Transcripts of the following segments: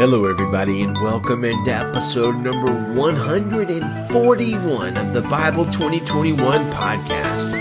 Hello, everybody, and welcome into episode number 141 of the Bible 2021 podcast.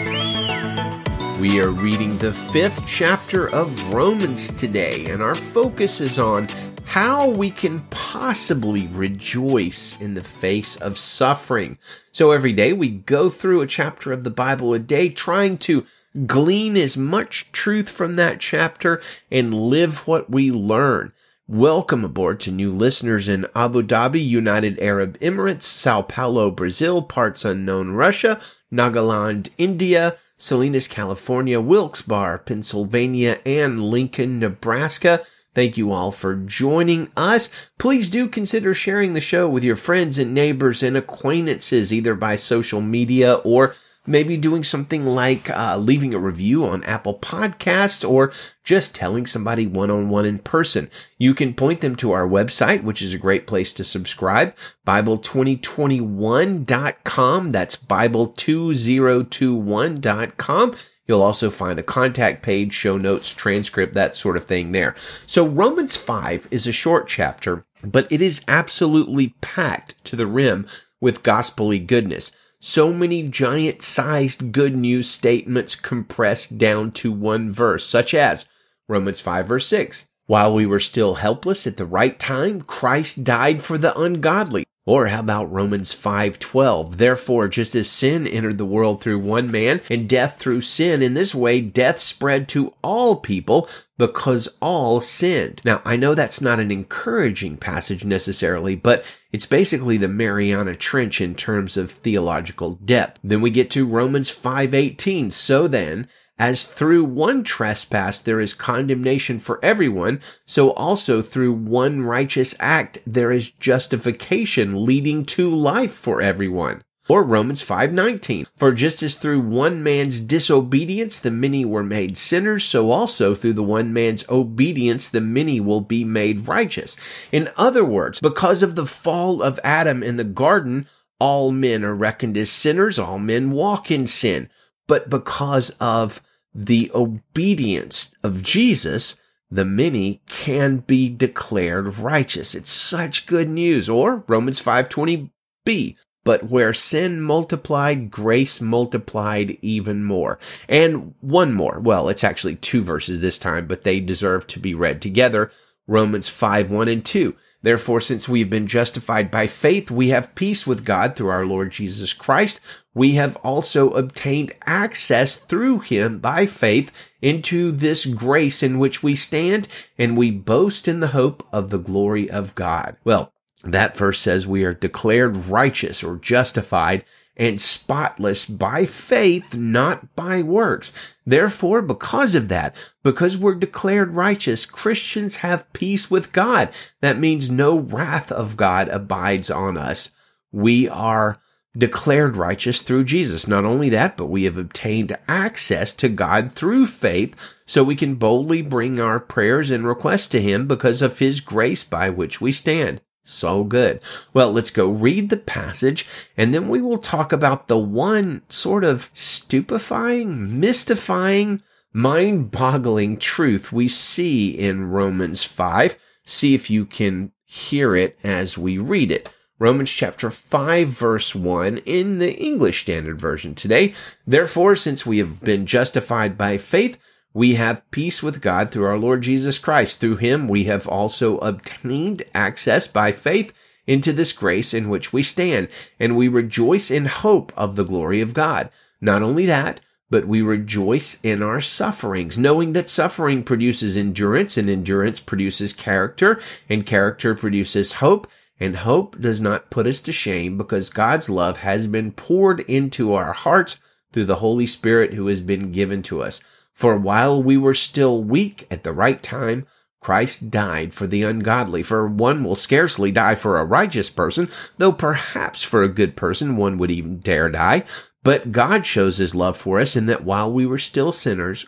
We are reading the fifth chapter of Romans today, and our focus is on how we can possibly rejoice in the face of suffering. So every day we go through a chapter of the Bible a day, trying to glean as much truth from that chapter and live what we learn. Welcome aboard to new listeners in Abu Dhabi, United Arab Emirates, Sao Paulo, Brazil, parts unknown Russia, Nagaland, India, Salinas, California, Wilkes-Barre, Pennsylvania, and Lincoln, Nebraska. Thank you all for joining us. Please do consider sharing the show with your friends and neighbors and acquaintances, either by social media or maybe doing something like uh, leaving a review on Apple Podcasts or just telling somebody one on one in person. You can point them to our website, which is a great place to subscribe, Bible2021.com. That's Bible2021.com. You'll also find a contact page, show notes, transcript, that sort of thing there. So Romans 5 is a short chapter, but it is absolutely packed to the rim with gospelly goodness so many giant sized good news statements compressed down to one verse, such as Romans 5 verse 6. While we were still helpless at the right time, Christ died for the ungodly. Or how about Romans 5:12? Therefore, just as sin entered the world through one man and death through sin, in this way death spread to all people because all sinned. Now, I know that's not an encouraging passage necessarily, but it's basically the Mariana Trench in terms of theological depth. Then we get to Romans 5:18. So then, as through one trespass there is condemnation for everyone, so also through one righteous act there is justification leading to life for everyone. Or Romans 5:19. For just as through one man's disobedience the many were made sinners, so also through the one man's obedience the many will be made righteous. In other words, because of the fall of Adam in the garden, all men are reckoned as sinners, all men walk in sin. But because of the obedience of Jesus, the many can be declared righteous. It's such good news. Or Romans 5:20b, but where sin multiplied, grace multiplied even more. And one more. Well, it's actually two verses this time, but they deserve to be read together. Romans 5, 1 and 2. Therefore, since we have been justified by faith, we have peace with God through our Lord Jesus Christ. We have also obtained access through him by faith into this grace in which we stand, and we boast in the hope of the glory of God. Well, that verse says we are declared righteous or justified and spotless by faith, not by works. Therefore, because of that, because we're declared righteous, Christians have peace with God. That means no wrath of God abides on us. We are declared righteous through Jesus. Not only that, but we have obtained access to God through faith so we can boldly bring our prayers and requests to Him because of His grace by which we stand. So good. Well, let's go read the passage and then we will talk about the one sort of stupefying, mystifying, mind boggling truth we see in Romans 5. See if you can hear it as we read it. Romans chapter 5 verse 1 in the English Standard Version today. Therefore, since we have been justified by faith, we have peace with God through our Lord Jesus Christ. Through him we have also obtained access by faith into this grace in which we stand, and we rejoice in hope of the glory of God. Not only that, but we rejoice in our sufferings, knowing that suffering produces endurance, and endurance produces character, and character produces hope, and hope does not put us to shame because God's love has been poured into our hearts through the Holy Spirit who has been given to us. For while we were still weak at the right time, Christ died for the ungodly. For one will scarcely die for a righteous person, though perhaps for a good person one would even dare die. But God shows his love for us in that while we were still sinners,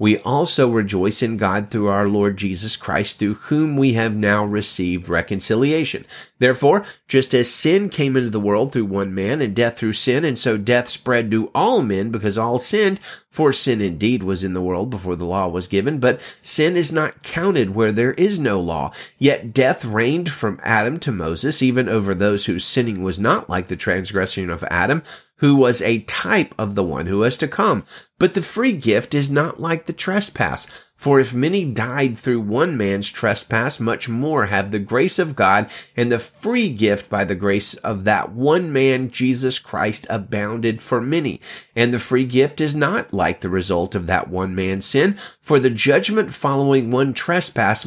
we also rejoice in God through our Lord Jesus Christ, through whom we have now received reconciliation. Therefore, just as sin came into the world through one man and death through sin, and so death spread to all men because all sinned, for sin indeed was in the world before the law was given, but sin is not counted where there is no law. Yet death reigned from Adam to Moses, even over those whose sinning was not like the transgression of Adam, who was a type of the one who was to come. But the free gift is not like the trespass. For if many died through one man's trespass, much more have the grace of God and the free gift by the grace of that one man, Jesus Christ, abounded for many. And the free gift is not like the result of that one man's sin, for the judgment following one trespass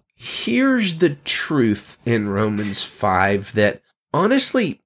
here's the truth in Romans 5 that honestly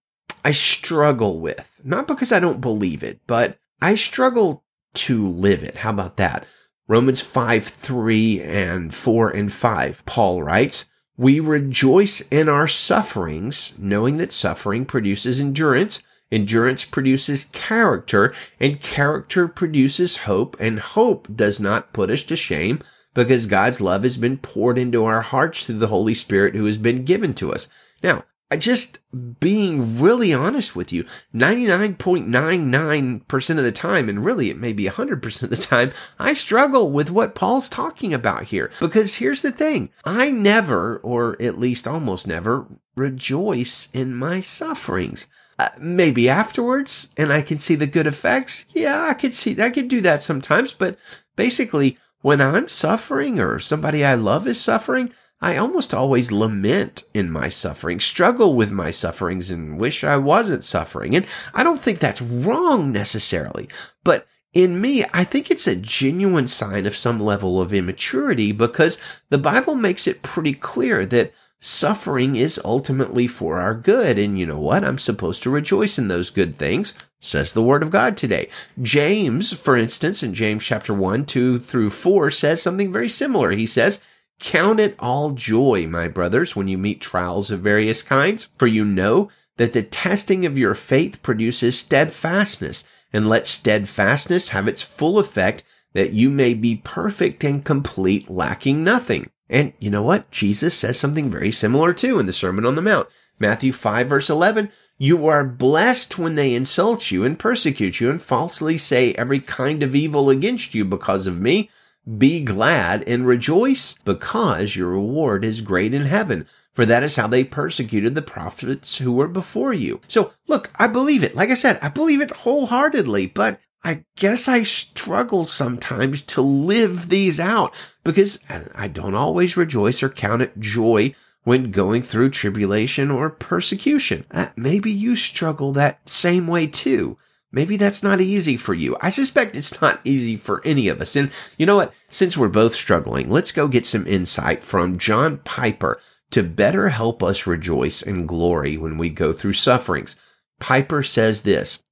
I struggle with. Not because I don't believe it, but I struggle to live it. How about that? Romans 5, 3 and 4 and 5. Paul writes, We rejoice in our sufferings, knowing that suffering produces endurance. Endurance produces character, and character produces hope, and hope does not put us to shame because God's love has been poured into our hearts through the Holy Spirit who has been given to us. Now, I just being really honest with you, 99.99% of the time, and really it may be 100% of the time, I struggle with what Paul's talking about here. Because here's the thing. I never, or at least almost never, rejoice in my sufferings. Uh, maybe afterwards, and I can see the good effects. Yeah, I could see, I could do that sometimes, but basically, when I'm suffering or somebody I love is suffering, I almost always lament in my suffering, struggle with my sufferings and wish I wasn't suffering. And I don't think that's wrong necessarily, but in me, I think it's a genuine sign of some level of immaturity because the Bible makes it pretty clear that suffering is ultimately for our good. And you know what? I'm supposed to rejoice in those good things, says the word of God today. James, for instance, in James chapter 1, 2 through 4 says something very similar. He says, Count it all joy, my brothers, when you meet trials of various kinds, for you know that the testing of your faith produces steadfastness, and let steadfastness have its full effect, that you may be perfect and complete, lacking nothing. And you know what? Jesus says something very similar too in the Sermon on the Mount. Matthew 5 verse 11. You are blessed when they insult you and persecute you and falsely say every kind of evil against you because of me. Be glad and rejoice because your reward is great in heaven. For that is how they persecuted the prophets who were before you. So look, I believe it. Like I said, I believe it wholeheartedly, but I guess I struggle sometimes to live these out because I don't always rejoice or count it joy when going through tribulation or persecution. Uh, maybe you struggle that same way too. Maybe that's not easy for you. I suspect it's not easy for any of us. And you know what? Since we're both struggling, let's go get some insight from John Piper to better help us rejoice and glory when we go through sufferings. Piper says this,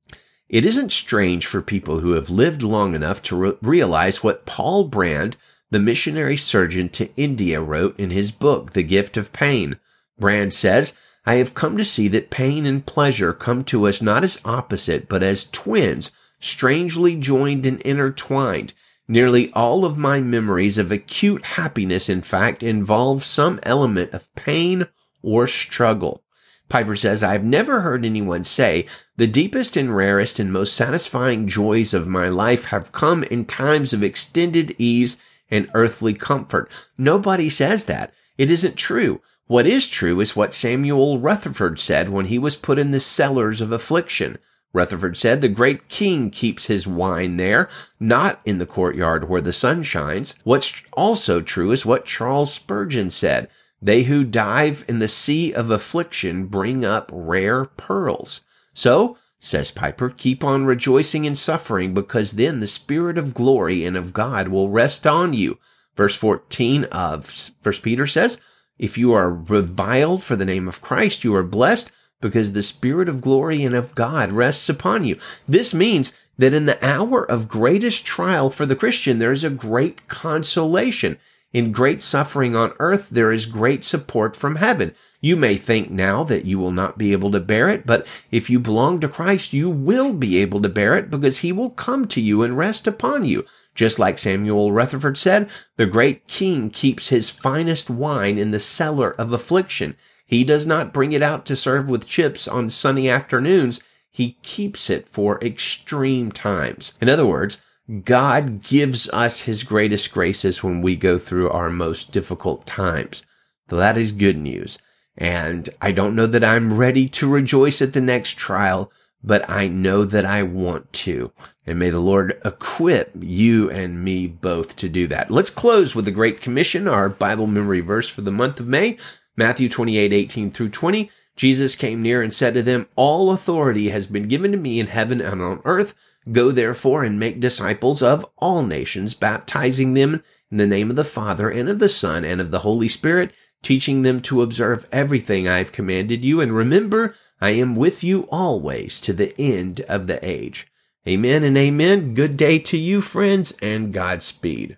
it isn't strange for people who have lived long enough to re- realize what Paul Brand, the missionary surgeon to India, wrote in his book, The Gift of Pain. Brand says, I have come to see that pain and pleasure come to us not as opposite, but as twins, strangely joined and intertwined. Nearly all of my memories of acute happiness, in fact, involve some element of pain or struggle. Piper says, I've never heard anyone say, the deepest and rarest and most satisfying joys of my life have come in times of extended ease and earthly comfort. Nobody says that. It isn't true. What is true is what Samuel Rutherford said when he was put in the cellars of affliction. Rutherford said, the great king keeps his wine there, not in the courtyard where the sun shines. What's also true is what Charles Spurgeon said. They who dive in the sea of affliction bring up rare pearls. So, says Piper, keep on rejoicing in suffering because then the spirit of glory and of God will rest on you. Verse 14 of First Peter says, if you are reviled for the name of Christ, you are blessed because the Spirit of glory and of God rests upon you. This means that in the hour of greatest trial for the Christian, there is a great consolation. In great suffering on earth, there is great support from heaven. You may think now that you will not be able to bear it, but if you belong to Christ, you will be able to bear it because he will come to you and rest upon you. Just like Samuel Rutherford said, the great king keeps his finest wine in the cellar of affliction. He does not bring it out to serve with chips on sunny afternoons. He keeps it for extreme times. In other words, God gives us his greatest graces when we go through our most difficult times. So that is good news. And I don't know that I'm ready to rejoice at the next trial, but I know that I want to. And may the Lord equip you and me both to do that. Let's close with the Great Commission, our Bible memory verse for the month of May. Matthew 28, 18 through 20. Jesus came near and said to them, All authority has been given to me in heaven and on earth. Go therefore and make disciples of all nations, baptizing them in the name of the Father and of the Son and of the Holy Spirit, teaching them to observe everything I have commanded you. And remember, I am with you always to the end of the age. Amen and amen. Good day to you, friends, and Godspeed.